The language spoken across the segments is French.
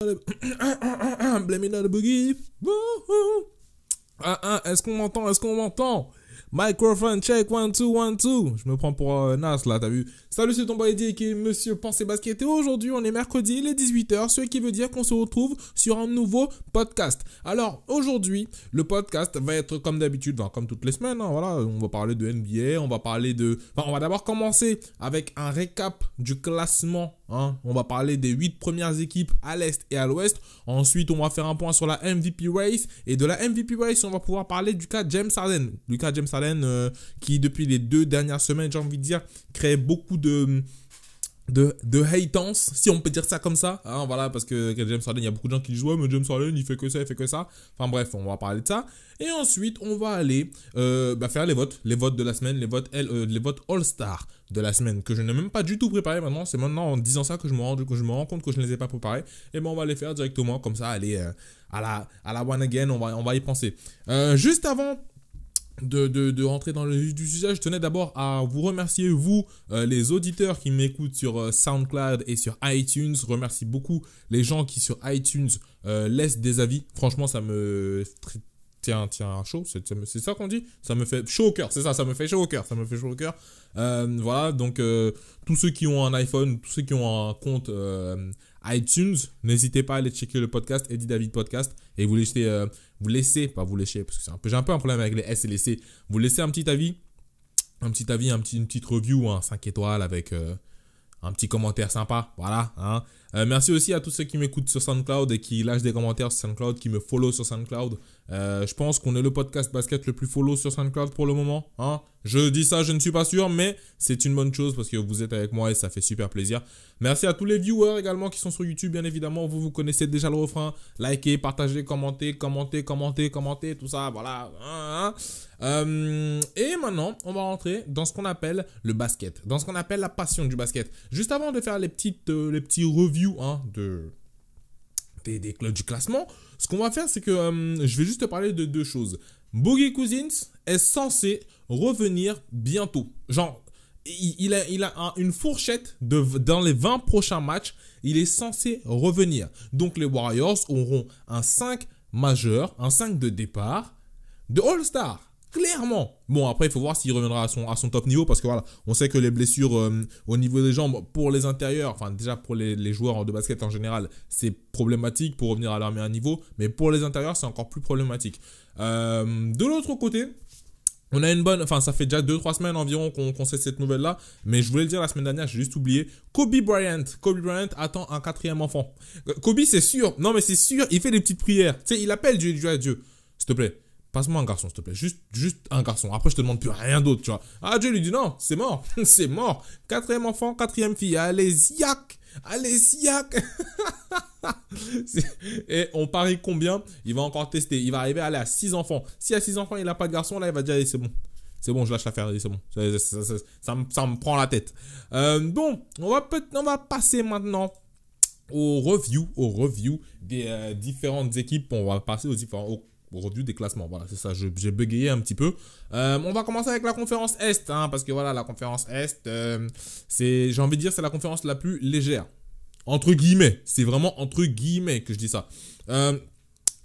Blame it on the boogie. Ah, ah, est-ce qu'on m'entend? Est-ce qu'on m'entend? Microphone check, one, two, one, two. Je me prends pour euh, Nas là, t'as vu Salut, c'est ton boy qui est Monsieur Pensée Basket. Et aujourd'hui, on est mercredi, il est 18h, ce qui veut dire qu'on se retrouve sur un nouveau podcast. Alors, aujourd'hui, le podcast va être comme d'habitude, enfin, comme toutes les semaines. hein, voilà, on va parler de NBA, on va parler de. Enfin, on va d'abord commencer avec un récap du classement. hein. On va parler des 8 premières équipes à l'Est et à l'Ouest. Ensuite, on va faire un point sur la MVP race. Et de la MVP race, on va pouvoir parler du cas James Harden. Du cas James Harden euh, qui, depuis les deux dernières semaines, j'ai envie de dire, crée beaucoup de de, de hatance, si on peut dire ça comme ça. hein, voilà, parce que James Harden, il y a beaucoup de gens qui disent Ouais, mais James Harden, il fait que ça, il fait que ça. Enfin bref, on va parler de ça. Et ensuite, on va aller euh, bah, faire les votes, les votes de la semaine, les votes, euh, les votes All-Star de la semaine, que je n'ai même pas du tout préparé maintenant. C'est maintenant en disant ça que je me rends, que je me rends compte que je ne les ai pas préparés. Et ben on va les faire directement, comme ça, aller à, la, à la one again, on va, on va y penser. Juste avant de, de, de rentrer dans le vif du sujet, je tenais d'abord à vous remercier, vous, euh, les auditeurs qui m'écoutent sur euh, SoundCloud et sur iTunes. Remercie beaucoup les gens qui sur iTunes euh, laissent des avis. Franchement, ça me tient, tient chaud. C'est ça qu'on dit Ça me fait chaud au cœur. C'est ça, ça me fait chaud au cœur. Ça me fait chaud au cœur. Voilà, donc tous ceux qui ont un iPhone, tous ceux qui ont un compte iTunes, n'hésitez pas à aller checker le podcast Eddie David Podcast et vous laissez, vous laissez, pas vous laissez, parce que c'est un peu, j'ai un peu un problème avec les S et les C, vous laissez un petit avis, un petit avis, une petite review, hein, 5 étoiles avec euh, un petit commentaire sympa, voilà. Hein. Euh, merci aussi à tous ceux qui m'écoutent sur SoundCloud et qui lâchent des commentaires sur SoundCloud, qui me follow sur SoundCloud. Euh, je pense qu'on est le podcast basket le plus follow sur SoundCloud pour le moment. Hein. Je dis ça, je ne suis pas sûr, mais c'est une bonne chose parce que vous êtes avec moi et ça fait super plaisir. Merci à tous les viewers également qui sont sur YouTube, bien évidemment. Vous, vous connaissez déjà le refrain. Likez, partagez, commentez, commentez, commentez, commentez, tout ça, voilà. Hein, hein. Euh, et maintenant, on va rentrer dans ce qu'on appelle le basket, dans ce qu'on appelle la passion du basket. Juste avant de faire les petites, les petits reviews hein, de des, des du classement, ce qu'on va faire, c'est que euh, je vais juste te parler de deux choses. Boogie Cousins est censé revenir bientôt. Genre, il, il a, il a un- une fourchette de, dans les 20 prochains matchs. Il est censé revenir. Donc, les Warriors auront un 5 majeur, un 5 de départ de All-Star. Clairement. Bon, après, il faut voir s'il reviendra à son, à son top niveau parce que voilà, on sait que les blessures euh, au niveau des jambes pour les intérieurs, enfin, déjà pour les, les joueurs de basket en général, c'est problématique pour revenir à leur meilleur niveau. Mais pour les intérieurs, c'est encore plus problématique. Euh, de l'autre côté, on a une bonne, enfin ça fait déjà 2-3 semaines environ qu'on qu'on sait cette nouvelle là, mais je voulais le dire la semaine dernière, j'ai juste oublié. Kobe Bryant, Kobe Bryant attend un quatrième enfant. Euh, Kobe c'est sûr, non mais c'est sûr, il fait des petites prières, tu sais, il appelle Dieu, Dieu Dieu. S'il te plaît, passe-moi un garçon s'il te plaît, juste, juste un garçon. Après je te demande plus rien d'autre, tu vois. Ah Dieu lui dit non, c'est mort, c'est mort. Quatrième enfant, quatrième fille, allez yak, allez yak. Et on parie combien? Il va encore tester. Il va arriver à aller à 6 enfants. Si à 6 enfants, il n'a pas de garçon, là, il va dire allez, c'est bon. C'est bon, je lâche l'affaire, c'est bon. Ça, me, ça me prend la tête. Euh, bon, on va, on va passer maintenant au review, au review des euh, différentes équipes. On va passer aux différents, au review des classements. Voilà, c'est ça. J'ai bégayé un petit peu. Euh, on va commencer avec la conférence Est, hein, parce que voilà, la conférence Est, euh, c'est, j'ai envie de dire, c'est la conférence la plus légère. Entre guillemets, c'est vraiment entre guillemets que je dis ça. Euh,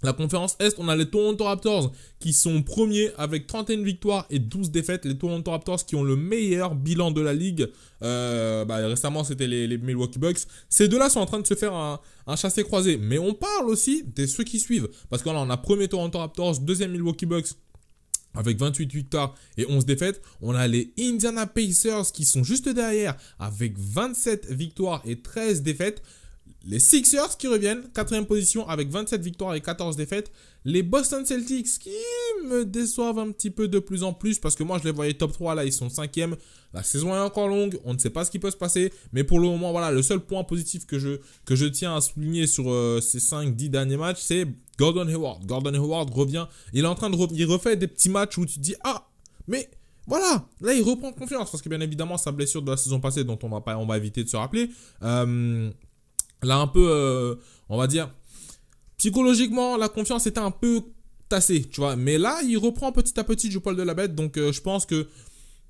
la conférence Est, on a les Toronto Raptors qui sont premiers avec 31 victoires et 12 défaites. Les Toronto Raptors qui ont le meilleur bilan de la ligue. Euh, bah, récemment, c'était les, Milwaukee Bucks. Ces deux-là sont en train de se faire un, chassé-croisé. Mais on parle aussi des ceux qui suivent. Parce là, on a premier Toronto Raptors, deuxième Milwaukee Bucks avec 28 victoires et 11 défaites. On a les Indiana Pacers qui sont juste derrière avec 27 victoires et 13 défaites. Les Sixers qui reviennent, quatrième position avec 27 victoires et 14 défaites. Les Boston Celtics qui me déçoivent un petit peu de plus en plus parce que moi je les voyais top 3 là, ils sont cinquième. La saison est encore longue, on ne sait pas ce qui peut se passer. Mais pour le moment, voilà, le seul point positif que je, tiens à souligner sur euh, ces 5-10 derniers matchs, c'est Gordon Hayward. Gordon Hayward revient, il est en train de re- il refait des petits matchs où tu te dis ah mais voilà, là il reprend confiance parce que bien évidemment sa blessure de la saison passée dont on va pas on va éviter de se rappeler, euh, là un peu euh, on va dire psychologiquement la confiance était un peu tassée, tu vois, mais là il reprend petit à petit du poil de la bête donc euh, je pense que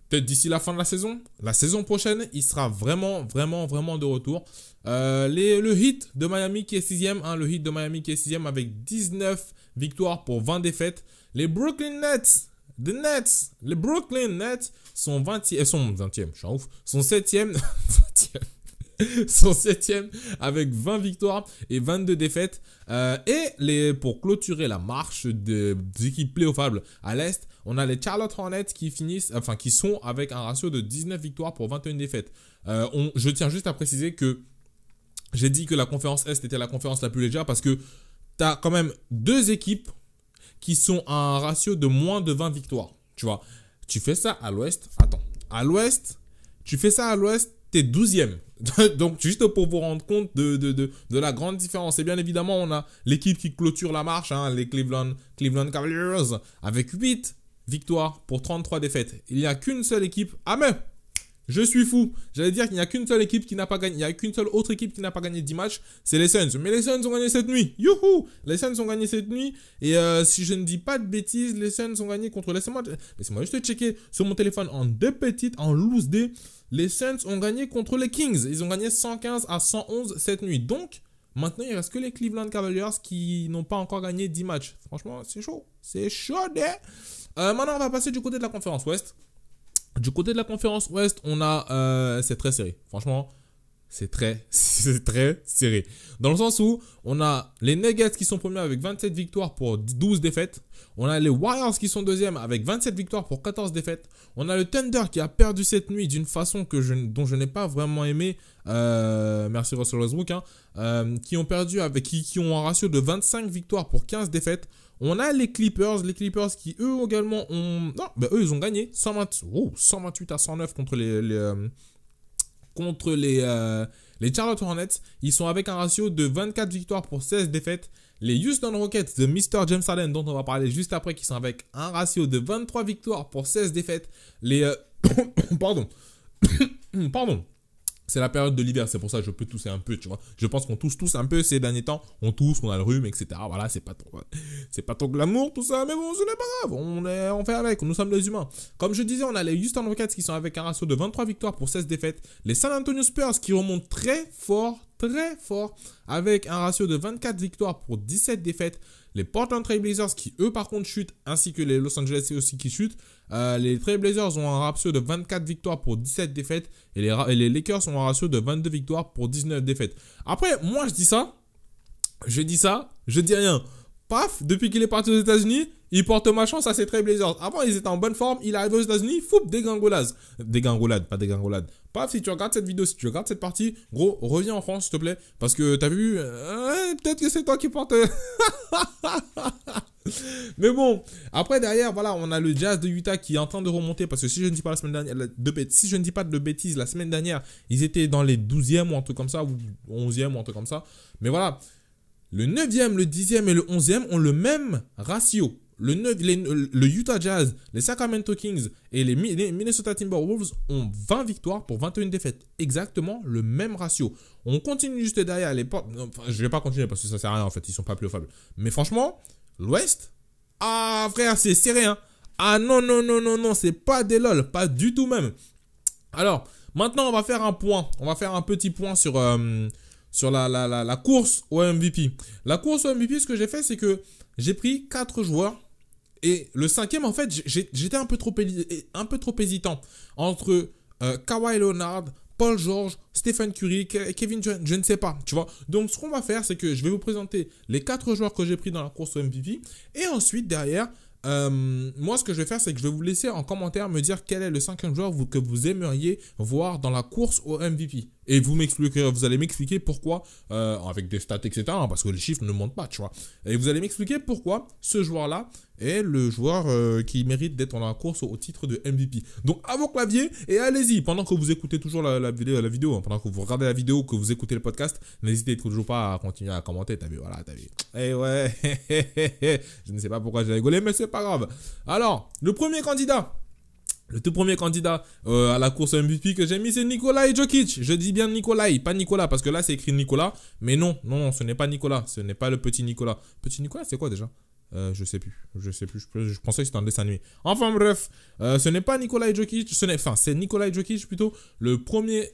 peut-être d'ici la fin de la saison. La saison prochaine, il sera vraiment, vraiment, vraiment de retour. Euh, les, le hit de Miami qui est sixième, hein, le hit de Miami qui est sixième avec 19 victoires pour 20 défaites. Les Brooklyn Nets, the Nets, les Brooklyn Nets sont 20e, sont 20e, je suis ouf, sont 7e, 20e. sont 7 avec 20 victoires et 22 défaites. Euh, et les, pour clôturer la marche des, équipes playoffables à l'Est, on a les Charlotte Hornets qui finissent, enfin qui sont avec un ratio de 19 victoires pour 21 défaites. Euh, on, je tiens juste à préciser que j'ai dit que la conférence Est était la conférence la plus légère parce que tu as quand même deux équipes qui sont à un ratio de moins de 20 victoires. Tu vois, tu fais ça à l'Ouest. Attends, à l'Ouest, tu fais ça à l'Ouest, t'es 12e. Donc, juste pour vous rendre compte de, de, de, de, la grande différence. Et bien évidemment, on a l'équipe qui clôture la marche, hein, les Cleveland, Cleveland Cavaliers, avec 8 victoires pour 33 défaites. Il n'y a qu'une seule équipe. Ah mais je suis fou. J'allais dire qu'il n'y a qu'une seule équipe qui n'a pas gagné. Il n'y a qu'une seule autre équipe qui n'a pas gagné 10 matchs. C'est les Suns. Mais les Suns ont gagné cette nuit. Youhou Les Suns ont gagné cette nuit. Et euh, si je ne dis pas de bêtises, les Suns ont gagné contre. Laissez-moi laissez juste checker sur mon téléphone en deux petites, en loose D. Les Suns ont gagné contre les Kings. Ils ont gagné 115 à 111 cette nuit. Donc, maintenant, il reste que les Cleveland Cavaliers qui n'ont pas encore gagné 10 matchs. Franchement, c'est chaud. C'est chaud. Euh, maintenant, on va passer du côté de la conférence Ouest. Du côté de la conférence Ouest, on a. Euh, c'est très serré. Franchement, c'est très, c'est serré. Dans le sens où on a les Nuggets qui sont premiers avec 27 victoires pour 12 défaites. On a les Warriors qui sont deuxièmes avec 27 victoires pour 14 défaites. On a le Thunder qui a perdu cette nuit d'une façon dont je n'ai pas vraiment aimé. Euh, merci Russell Westbrook. Hein, euh, qui ont perdu avec qui, qui ont un ratio de 25 victoires pour 15 défaites. On a les Clippers, les Clippers qui eux également ont... Non, ben eux ils ont gagné 128 à 109 contre les... Euh, contre les, euh, les Charlotte Hornets. Ils sont avec un ratio de 24 victoires pour 16 défaites. Les Houston Rockets de Mr. James Harden, dont on va parler juste après, qui sont avec un ratio de 23 victoires pour 16 défaites. Les... Euh, pardon. pardon. C'est la période de l'hiver, c'est pour ça que je peux tousser un peu, tu vois. Je pense qu'on tousse tous un peu ces derniers temps. On tousse, on a le rhume, etc. Voilà, c'est pas trop, c'est pas trop glamour tout ça, mais bon, ce n'est pas grave. On est, on fait avec, nous sommes des humains. Comme je disais, on a les Houston Rockets qui sont avec un ratio de 23 victoires pour 16 défaites. Les San Antonio Spurs qui remontent très fort, très fort, avec un ratio de 24 victoires pour 17 défaites. Les Portland Trail Blazers qui eux par contre chutent, ainsi que les Los Angeles aussi qui chutent. Euh, les Trail Blazers ont un ratio de 24 victoires pour 17 défaites et les, Lakers ont un ratio de 22 victoires pour 19 défaites. Après, moi je dis ça, je dis ça, je dis rien. Paf, depuis qu'il est parti aux États-Unis, il porte ma chance à ses Trail Blazers. Avant, ils étaient en bonne forme, il arrive aux États-Unis, fou, dégringolade. Dégringolade, pas dégringolade. Si tu regardes cette vidéo, si tu regardes cette partie, gros, reviens en France, s'il te plaît. Parce que t'as vu, euh, peut-être que c'est toi qui porte. Mais bon, après derrière, voilà, on a le Jazz de Utah qui est en train de remonter parce que si je ne dis pas la semaine dernière, de, si je ne dis pas de bêtises, la semaine dernière, ils étaient dans les 12e ou un truc comme ça, ou 11e ou un truc comme ça. Mais voilà, le 9e, le 10e et le 11e ont le même ratio. Le, le, Utah Jazz, les Sacramento Kings et les, Minnesota Timberwolves ont 20 victoires pour 21 défaites. Exactement le même ratio. On continue juste derrière les portes. Enfin, je vais pas continuer parce que ça sert à rien en fait. Ils sont pas plus faibles. Mais franchement, l'Ouest, ah frère, c'est serré. Hein. Ah non, non, non, non, non, c'est pas des lol. Pas du tout même. Alors, maintenant, on va faire un point. On va faire un petit point sur. Euh, sur la, la, la, la, course au MVP. La course au MVP, ce que j'ai fait, c'est que j'ai pris 4 joueurs. Et le cinquième, en fait, j'étais un, peu trop hésitant entre euh, Kawhi Leonard, Paul George, Stephen Curry, Kevin Durant, je ne sais pas, tu vois. Donc, ce qu'on va faire, c'est que je vais vous présenter les 4 joueurs que j'ai pris dans la course au MVP. Et ensuite, derrière, euh, moi, ce que je vais faire, c'est que je vais vous laisser en commentaire me dire quel est le cinquième joueur que vous aimeriez voir dans la course au MVP. Et vous m'expliquerez, vous allez m'expliquer pourquoi, euh, avec des stats, etc., hein, parce que les chiffres ne montent pas, tu vois. Et vous allez m'expliquer pourquoi ce joueur-là est le joueur euh, qui mérite d'être dans la course au titre de MVP. Donc, à vos claviers et allez-y. Pendant que vous écoutez toujours la, vidéo, la vidéo hein, pendant que vous regardez la vidéo, que vous écoutez le podcast, n'hésitez toujours pas à continuer à commenter. T'as vu, voilà, t'as vu. Eh ouais, je ne sais pas pourquoi j'ai rigolé, mais c'est pas grave. Alors, le premier candidat. Le tout premier candidat euh, à la course MVP que j'ai mis, c'est Nikolai Jokic. Je dis bien Nikolai, pas Nicolas, parce que là, c'est écrit Nicolas. Mais non, non, ce n'est pas Nicolas. Ce n'est pas le petit Nicolas. Petit Nicolas, c'est quoi déjà? Euh, je sais plus, je sais plus, je, pensais que c'était un dessin animé. Enfin bref, euh, ce n'est pas Nikolai Jokic, ce n'est, enfin c'est Nikolai Jokic plutôt, le premier,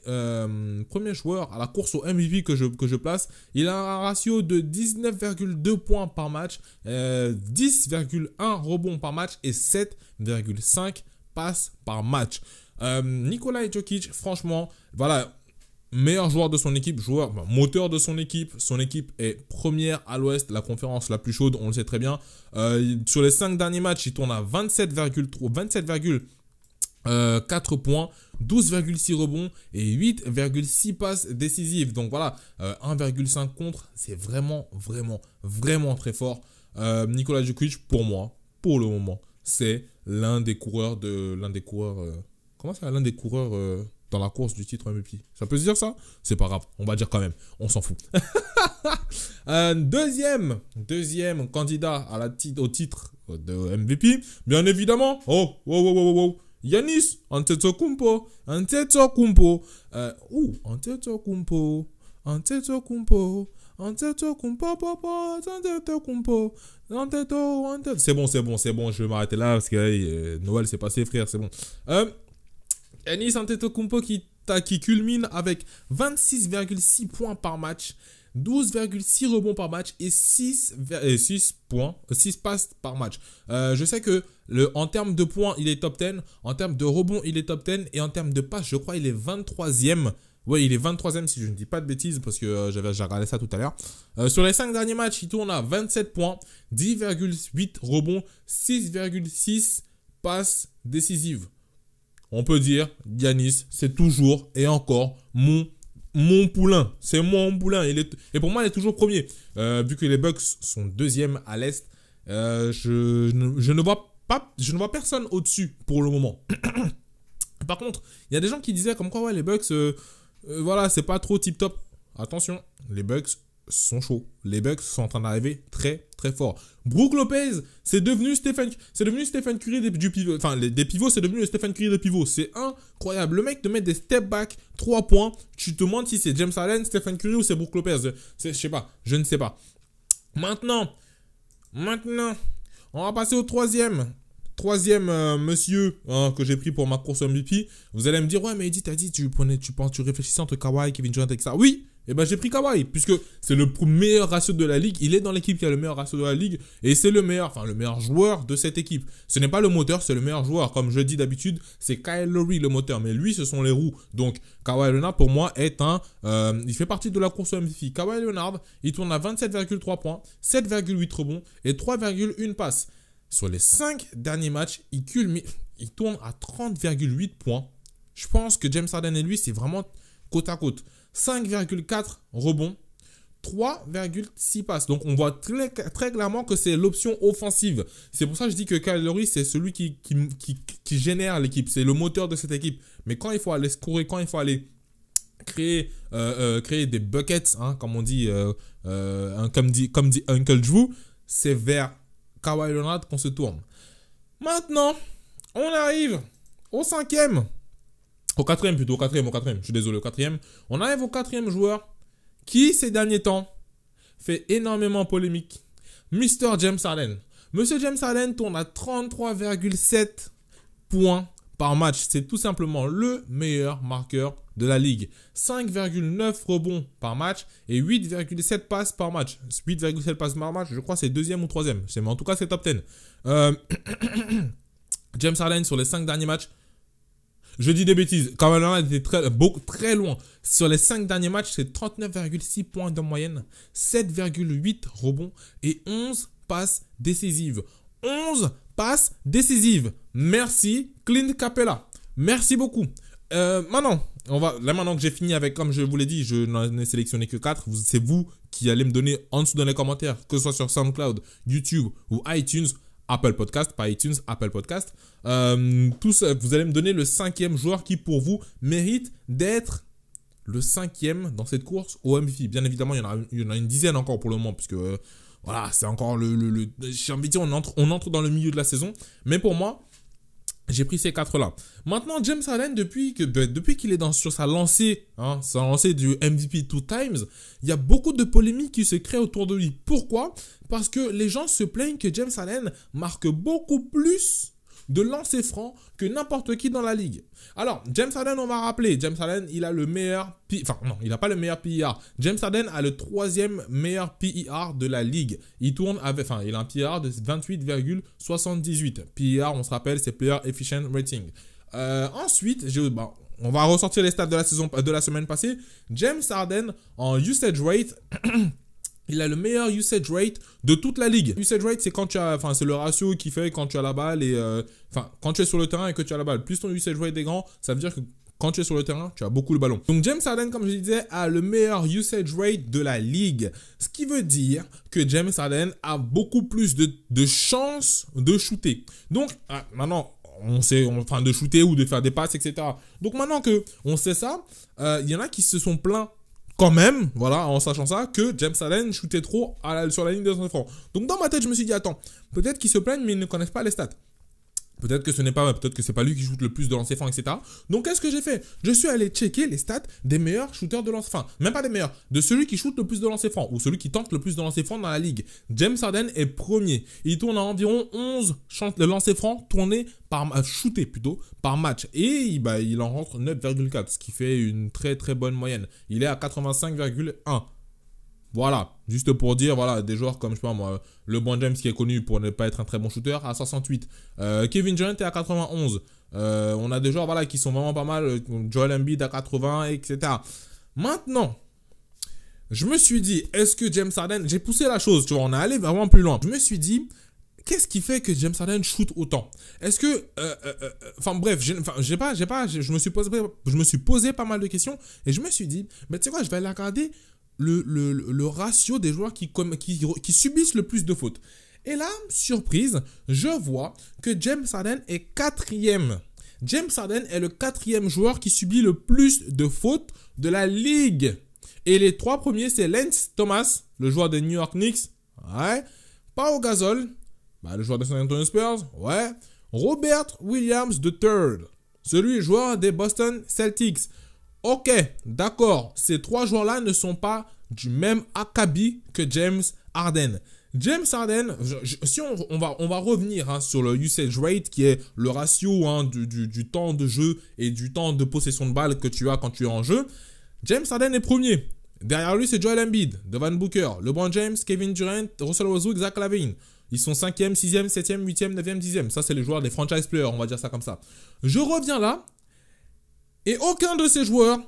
premier joueur à la course au MVP que je, que je place. Il a un ratio de 19,2 points par match, 10,1 rebonds par match et 7,5 passes par match. Nikolai Jokic, franchement, voilà, meilleur joueur de son équipe, joueur moteur de son équipe. Son équipe est première à l'ouest, la conférence la plus chaude, on le sait très bien. Euh, sur les 5 derniers matchs, il tourne à 27,4 27, euh, points, 12,6 rebonds et 8,6 passes décisives. Donc voilà, 1,5 euh, contre, c'est vraiment, vraiment, vraiment très fort. Nicolas Djokovic, pour moi, pour le moment, c'est l'un des coureurs de l'un des coureurs. comment ça, l'un des coureurs dans la course du titre MVP. Ça peut se dire ça? C'est pas grave, on va dire quand même, on s'en fout. Un deuxième, deuxième candidat au titre de MVP, bien évidemment, oh, oh, oh, oh, oh, Yanis Antetokounmpo, Antetokounmpo, euh, ouh, Antetokounmpo, Antetokounmpo, C'est bon, c'est bon, c'est bon, je vais m'arrêter là parce que euh, Noël s'est passé, frère, c'est bon. Euh, Ennis Antetokounmpo qui, qui culmine avec 26,6 points par match, 12,6 rebonds par match et 6, 6 points, 6 passes par match. Euh, je sais que en termes de points, il est top 10. En termes de rebonds, il est top 10. Et en termes de passes, je crois il est 23e. Oui, il est 23e si je ne dis pas de bêtises parce que euh, j'avais regardé ça tout à l'heure. Euh, sur les 5 derniers matchs, il tourne à 27 points, 10,8 rebonds, 6,6 passes décisives on peut dire, Yanis, c'est toujours et encore mon, mon poulain. C'est mon poulain. Et pour moi, il est toujours premier. Euh, vu que les Bucks sont deuxième à l'Est, je, je, ne vois pas, je ne vois personne au-dessus pour le moment. Par contre, il y a des gens qui disaient comme quoi, ouais, les Bucks, euh, voilà, c'est pas trop tip-top. Attention, les Bucks sont chauds. Les Bucks sont en train d'arriver très très fort. Brook Lopez, c'est devenu Stephen, c'est devenu Stephen Curry des, du pivot, enfin des pivots, c'est devenu le Stephen Curry des pivots. C'est incroyable. Le mec te met des step back, 3 points. Tu te demandes si c'est James Allen, Stephen Curry ou c'est Brook Lopez. Je sais pas, je ne sais pas. Maintenant, maintenant, on va passer au troisième. Troisième euh, monsieur hein, que j'ai pris pour ma course MVP. Vous allez me dire, ouais, mais Eddie, t'as dit, tu prenais, tu penses, tu réfléchissais entre Kawhi, Kevin Durant et ça. Oui, et eh ben j'ai pris Kawhi, puisque c'est le meilleur ratio de la ligue. Il est dans l'équipe qui a le meilleur ratio de la ligue. Et c'est le meilleur, enfin le meilleur joueur de cette équipe. Ce n'est pas le moteur, c'est le meilleur joueur. Comme je dis d'habitude, c'est Kyle Lowry le moteur. Mais lui, ce sont les roues. Donc Kawhi Leonard, pour moi, est un... Euh, il fait partie de la course MVP. Kawhi Leonard, il tourne à 27,3 points, 7,8 rebonds et 3,1 passes. Sur les 5 derniers matchs, il, il tourne à 30,8 points. Je pense que James Harden et lui, c'est vraiment côte à côte. 5,4 rebonds, 3,6 passes. Donc on voit très, très clairement que c'est l'option offensive. C'est pour ça que je dis que Kyle c'est celui qui, qui, génère l'équipe. C'est le moteur de cette équipe. Mais quand il faut aller scorer, quand il faut aller créer, euh, euh, créer des buckets, hein, comme on dit, euh, comme dit, comme dit Uncle Drew, c'est vers Kawhi Leonard qu'on se tourne. Maintenant, on arrive au cinquième. Au quatrième plutôt, au quatrième, au quatrième. Je suis désolé, au quatrième. On arrive au quatrième joueur qui, ces derniers temps, fait énormément polémique. Mr. James Harden. Monsieur James Harden tourne à 33,7 points par match. C'est tout simplement le meilleur marqueur de la ligue. 5,9 rebonds par match et 8,7 passes par match. 8,7 passes par match, je crois c'est deuxième ou troisième. Mais en tout cas, c'est top 10. Euh, James Harden sur les 5 derniers matchs, je dis des bêtises. Kawhi était très, beaucoup, très loin. Sur les 5 derniers matchs, c'est 39,6 points de moyenne, 7,8 rebonds et 11 passes décisives. 11 passes décisives. Merci, Clint Capella. Merci beaucoup. Euh, maintenant, on va, là maintenant que j'ai fini avec, comme je vous l'ai dit, je n'en ai sélectionné que 4. C'est vous qui allez me donner en dessous dans les commentaires, que ce soit sur SoundCloud, YouTube ou iTunes, Apple Podcast, pas iTunes, Apple Podcast. Euh, vous allez me donner le cinquième joueur qui, pour vous, mérite d'être le cinquième dans cette course au MVP. Bien évidemment, il y en a, une dizaine encore pour le moment, puisque euh, voilà, c'est encore le, le, j'ai envie de dire, on entre, on entre dans le milieu de la saison. Mais pour moi, J'ai pris ces quatre-là. Maintenant, James Harden, depuis que ben, depuis qu'il est dans, sur sa lancée, hein, sa lancée du MVP two times, il y a beaucoup de polémiques qui se créent autour de lui. Pourquoi? Parce que les gens se plaignent que James Harden marque beaucoup plus de lancer franc que n'importe qui dans la ligue. Alors, James Harden, on va rappeler, James Harden, il a le meilleur, enfin non, il n'a pas le meilleur PIR. James Harden a le troisième meilleur PIR de la ligue. Il tourne avec, enfin, il a un PIR de 28,78. PIR, on se rappelle, c'est Player Efficient Rating. Euh, ensuite, bah, on va ressortir les stats de la saison de la semaine passée. James Harden en usage rate il a le meilleur usage rate de toute la ligue. Usage rate, c'est quand tu as, enfin, c'est le ratio qui fait quand tu as la balle et, euh, enfin, quand tu es sur le terrain et que tu as la balle. Plus ton usage rate est grand, ça veut dire que quand tu es sur le terrain, tu as beaucoup le ballon. Donc James Harden, comme je disais, a le meilleur usage rate de la ligue. Ce qui veut dire que James Harden a beaucoup plus de, chances de shooter. Donc, ah, maintenant, on sait, enfin, de shooter ou de faire des passes, etc. Donc maintenant que on sait ça, euh, il y en a qui se sont plaints quand même, voilà, en sachant ça, que James Allen shootait trop sur la ligne de 200 francs. Donc dans ma tête, je me suis dit, attends, peut-être qu'ils se plaignent, mais ils ne connaissent pas les stats. Peut-être que ce n'est pas, peut-être que c'est pas lui qui shoot le plus de lancers francs, etc. Donc qu'est-ce que j'ai fait? Je suis allé checker les stats des meilleurs shooters de lancers francs. Même pas des meilleurs, de celui qui shoot le plus de lancers francs ou celui qui tente le plus de lancers francs dans la ligue. James Harden est premier. Il tourne à environ 11 de lancers francs tournés par shootés plutôt par match et bah, il en rentre 9,4, ce qui fait une très très bonne moyenne. Il est à 85,1. Voilà, juste pour dire, voilà, des joueurs comme, je sais pas moi, LeBron James qui est connu pour ne pas être un très bon shooter à 68. Euh, Kevin Durant est à 91. Euh, on a des joueurs, voilà, qui sont vraiment pas mal. Joel Embiid à 80, etc. Maintenant, je me suis dit, est-ce que James Harden, j'ai poussé la chose, tu vois, on est allé vraiment plus loin. Je me suis dit, qu'est-ce qui fait que James Harden shoot autant? Est-ce que, euh, enfin bref, j'ai pas, je me suis posé, posé pas mal de questions et je me suis dit, mais tu sais quoi, je vais aller regarder le, ratio des joueurs qui, subissent le plus de fautes. Et là, surprise, je vois que James Harden est quatrième. James Harden est le quatrième joueur qui subit le plus de fautes de la ligue. Et les trois premiers, c'est Lance Thomas, le joueur des New York Knicks. Ouais. Pau Gasol, bah, le joueur des San Antonio Spurs. Ouais. Robert Williams III, celui joueur des Boston Celtics. Ok, d'accord, ces trois joueurs-là ne sont pas du même acabit que James Harden. James Harden, si on, va, revenir hein, sur le usage rate, qui est le ratio hein, du, temps de jeu et du temps de possession de balle que tu as quand tu es en jeu, James Harden est premier. Derrière lui, c'est Joel Embiid, Devin Booker, LeBron James, Kevin Durant, Russell Westbrook, Zach Lavine. Ils sont 5e, 6e, 7e, 8e, 9e, 10e. Ça, c'est les joueurs des franchise players, on va dire ça comme ça. Je reviens là et aucun de ces joueurs,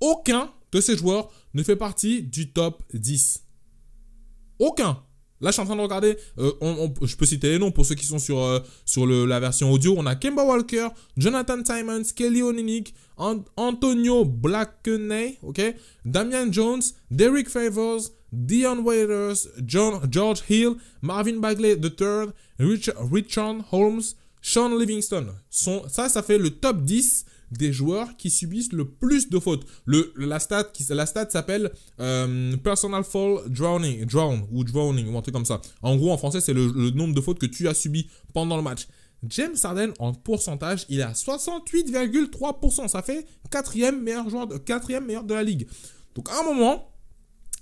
aucun de ces joueurs ne fait partie du top 10. Aucun. Là, je suis en train de regarder. Euh, je peux citer les noms pour ceux qui sont sur, euh, sur la version audio. On a Kemba Walker, Jonathan Simons, Kelly Olynyk, Antonio Blackney, ok, Damian Jones, Derek Favors, Dion Waiters, John, George Hill, Marvin Bagley III, Richard, Richard Holmes, Sean Livingston. ça, ça fait le top 10 des joueurs qui subissent le plus de fautes. Le, la stat, la stat s'appelle euh, Personal Fall Drowning, Drown ou Drowning ou un truc comme ça. En gros, en français, c'est le, nombre de fautes que tu as subi pendant le match. James Harden, en pourcentage, il est à 68,3%. Ça fait quatrième meilleur joueur, de, quatrième meilleur de la ligue. Donc à un moment,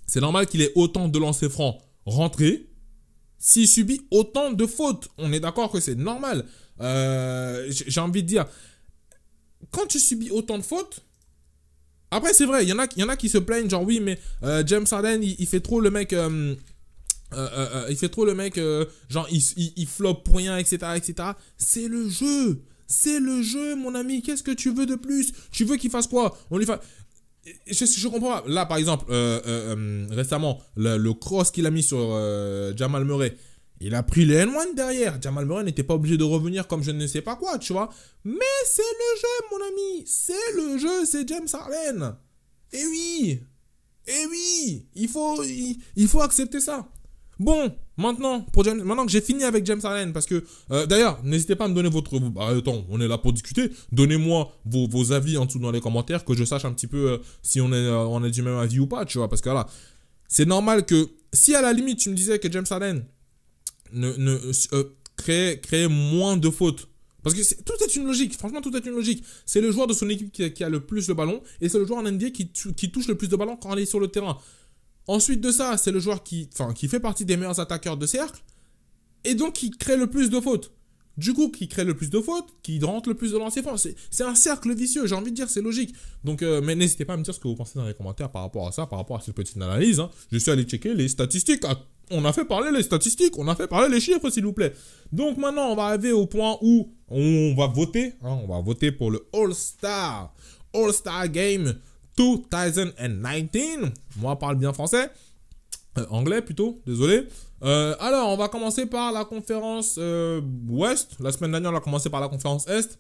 c'est normal qu'il ait autant de lancers francs rentrés s'il subit autant de fautes. On est d'accord que c'est normal. Euh, j'ai envie de dire, quand tu subis autant de fautes, après c'est vrai, il y, en a, y en a qui se plaignent, genre oui, mais euh, James Harden, il, fait trop le mec... Euh, euh, il fait trop le mec, genre il, il, flop pour rien, etc. etc. C'est le jeu. C'est le jeu, mon ami. Qu'est-ce que tu veux de plus? Tu veux qu'il fasse quoi? On lui. Je, comprends pas. Là, par exemple, récemment, le cross qu'il a mis sur Jamal Murray. Il a pris les N1 derrière. Jamal Murray n'était pas obligé de revenir comme je ne sais pas quoi, tu vois. Mais c'est le jeu, mon ami. C'est le jeu, c'est James Harden. Et oui. Et oui. Il faut, il, faut accepter ça. Bon, maintenant, pour James, maintenant que j'ai fini avec James Harden, parce que, euh, d'ailleurs, n'hésitez pas à me donner votre... Bah, attends, on est là pour discuter. Donnez-moi vos, vos, avis en dessous dans les commentaires, que je sache un petit peu euh, si on est, euh, on est du même avis ou pas, tu vois. Parce que là, c'est normal que, si à la limite, tu me disais que James Harden ne, ne euh, créer, moins de fautes Parce que tout est une logique, franchement, tout est une logique. C'est le joueur de son équipe qui a, le plus le ballon, et c'est le joueur en NBA qui, touche le plus de ballons quand il est sur le terrain. Ensuite de ça, c'est le joueur qui, qui fait partie des meilleurs attaqueurs de cercle, et donc qui crée le plus de fautes. Du coup, qui crée le plus de fautes, qui rentre le plus de lancers francs. C'est un cercle vicieux, j'ai envie de dire, c'est logique. Donc, euh, mais n'hésitez pas à me dire ce que vous pensez dans les commentaires par rapport à ça, par rapport à cette petite analyse. Hein. Je suis allé checker les statistiques. Ah, on a fait parler les statistiques, on a fait parler les chiffres, s'il vous plaît. Donc maintenant, on va arriver au point où on va voter. Hein. on va voter pour le All-Star. All-Star Game 2019. Moi, parle bien français. Euh, anglais plutôt, désolé. Euh, alors, on va commencer par la conférence euh, Ouest. La semaine dernière, on a commencé par la conférence Est.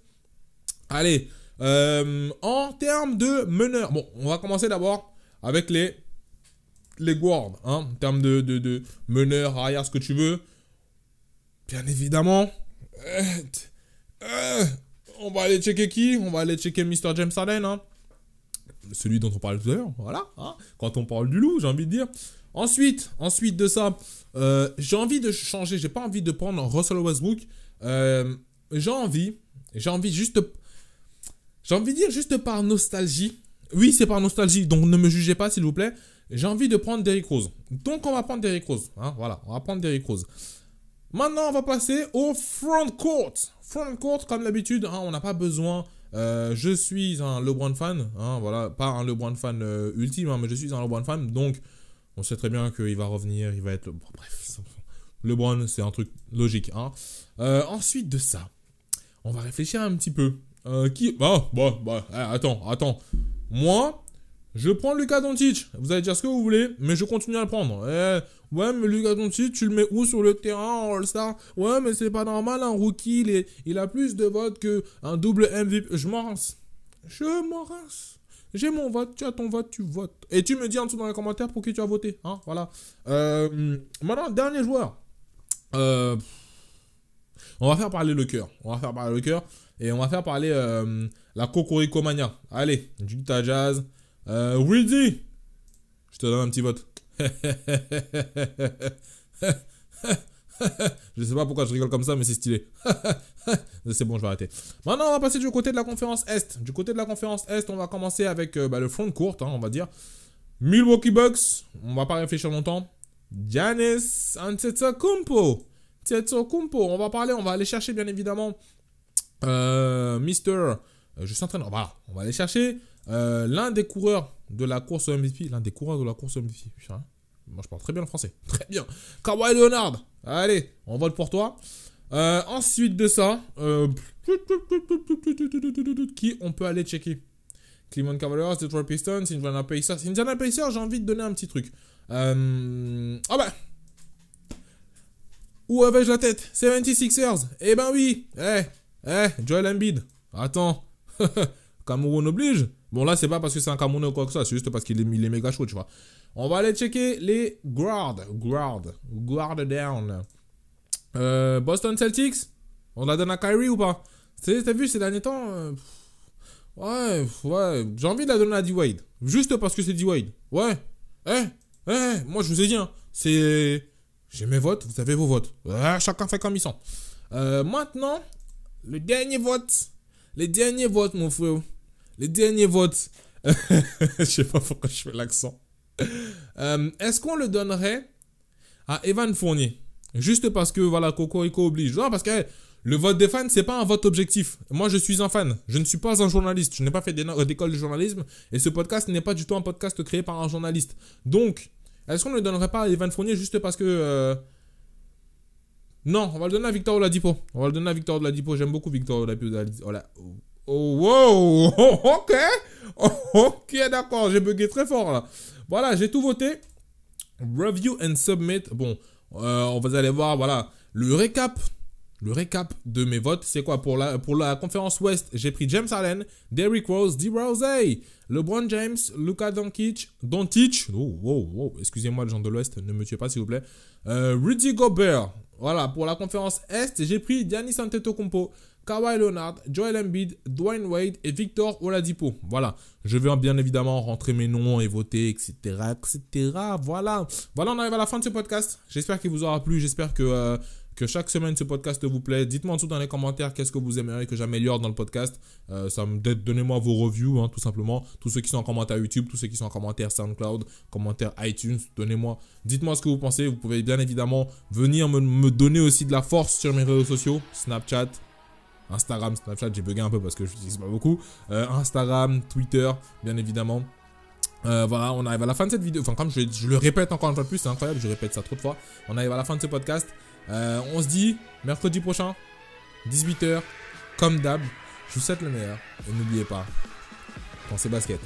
Allez, en termes de meneurs, bon, on va commencer d'abord avec les, les guards. Hein, en termes de, de, de meneurs, arrière, ce que tu veux. Bien évidemment, on va aller checker qui? On va aller checker Mr. James Harden. Hein. Celui dont on parlait tout à l'heure, voilà. Hein. Quand on parle du loup, j'ai envie de dire. Ensuite, ensuite de ça, euh, j'ai envie de changer. J'ai pas envie de prendre Russell Westbrook. Euh, j'ai envie, j'ai envie juste, j'ai envie de dire juste par nostalgie. Oui, c'est par nostalgie, donc ne me jugez pas s'il vous plaît. J'ai envie de prendre Derrick Rose. Donc on va prendre Derrick Rose. Hein, voilà, on va prendre Derrick Rose. Maintenant, on va passer au front court. Front court, comme d'habitude, hein, on n'a pas besoin. Euh, je suis un LeBron fan, hein, voilà, pas un LeBron fan ultime, hein, mais je suis un LeBron fan, donc on sait très bien qu'il va revenir, il va être. bref, LeBron, c'est un truc logique. Hein. Euh, ensuite de ça, on va réfléchir un petit peu. Euh, qui. Bah, bah, bah, eh, attends, attends. Moi, je prends Lucas Doncic. Vous allez dire ce que vous voulez, mais je continue à le prendre. Eh, ouais, mais Lucas Doncic, tu le mets où sur le terrain en All-Star? Ouais, mais c'est pas normal, un rookie, il, a plus de votes qu'un double MVP. Je m'en rince. Je m'en rince. J'ai mon vote, tu as ton vote, tu votes. Et tu me dis en dessous dans les commentaires pour qui tu as voté. Hein, voilà. Euh, maintenant, dernier joueur. Euh, on va faire parler le cœur. On va faire parler le cœur. Et on va faire parler euh, la Cocorico Mania. Allez, Utah Jazz. Euh, Je te donne un petit vote. je sais pas pourquoi je rigole comme ça, mais c'est stylé. c'est bon, je vais arrêter. Maintenant, on va passer du côté de la conférence Est. Du côté de la conférence Est, on va commencer avec euh, bah, le front court, hein, on va dire. Milwaukee Bucks, on va pas réfléchir longtemps. Giannis Antetokounmpo. Antetokounmpo, on va parler, on va aller chercher bien évidemment euh, Mister... Euh, je suis en train de... Voilà, on va aller chercher euh, l'un des coureurs de la course MVP. L'un des coureurs de la course MVP. Moi, je parle très bien le français. Très bien. Kawhi Leonard. Allez, on vote pour toi. Euh, ensuite de ça, euh, qui on peut aller checker? Cleveland Cavaliers, Detroit Pistons, Indiana Pacers. Indiana Pacers, j'ai envie de donner un petit truc. Ah bah Où avais-je la tête? 76ers Eh ben oui Eh Eh Joel Embiid Attends Cameroun oblige Bon là c'est pas parce que c'est un Camerounais ou quoi que ça, c'est juste parce qu'il est, est méga chaud, tu vois. On va aller checker les guard, guard, guard down. Euh, Boston Celtics, on la donne à Kyrie ou pas? T'as vu ces derniers temps euh, Ouais, ouais, j'ai envie de la donner à D-Wade. Juste parce que c'est D-Wade. Ouais, eh, eh, moi je vous ai dit, hein, c'est... J'ai mes votes, vous avez vos votes. chacun fait comme il sent. Euh, maintenant, le dernier vote. Les derniers votes, mon frère. Les derniers votes. je sais pas pourquoi je fais l'accent. Euh, est-ce qu'on le donnerait à Evan Fournier? Juste parce que, voilà, Cocorico oblige. Non, parce que le vote des fans, c'est pas un vote objectif. Moi, je suis un fan. Je ne suis pas un journaliste. Je n'ai pas fait euh, d'école de journalisme. Et ce podcast n'est pas du tout un podcast créé par un journaliste. Donc, est-ce qu'on ne le donnerait pas à Evan Fournier juste parce que... Euh, non, on va le donner à Victor Oladipo. On va le donner à Victor Oladipo. J'aime beaucoup Victor Oladipo. Oh, wow, ok, ok, d'accord, j'ai bugué très fort là. Voilà, j'ai tout voté. Review and submit. Bon, euh, on va aller voir, voilà, le récap. Le récap de mes votes, c'est quoi? Pour la, pour la conférence Ouest J'ai pris James Allen, Derrick Rose, D. Rose, LeBron James, Luka Doncic, Doncic, oh, oh, oh, excusez-moi le gens de l'Ouest, ne me tuez pas s'il vous plaît, euh, Rudy Gobert. Voilà, pour la conférence Est, j'ai pris Giannis Antetokounmpo, Kawhi Leonard, Joel Embiid, Dwayne Wade et Victor Oladipo. Voilà, je vais bien évidemment rentrer mes noms et voter, etc., etc. Voilà, voilà, on arrive à la fin de ce podcast. J'espère qu'il vous aura plu. J'espère que euh, que chaque semaine ce podcast vous plaît. Dites-moi en dessous dans les commentaires qu'est-ce que vous aimeriez que j'améliore dans le podcast. Euh, donnez-moi vos reviews, hein, tout simplement. Tous ceux qui sont en commentaire YouTube, tous ceux qui sont en commentaire SoundCloud, commentaire iTunes, donnez-moi. Dites-moi ce que vous pensez. Vous pouvez bien évidemment venir me donner aussi de la force sur mes réseaux sociaux, Snapchat, Instagram, Snapchat, j'ai bugué un peu parce que je n'utilise pas beaucoup. Euh, Instagram, Twitter, bien évidemment. Euh, voilà, on arrive à la fin de cette vidéo. Enfin, comme je, je le répète encore une fois plus, c'est incroyable, je répète ça trop de fois. On arrive à la fin de ce podcast. Euh, on se dit mercredi prochain, 18h, comme d'hab. Je vous souhaite le meilleur. Et n'oubliez pas, pensez basket.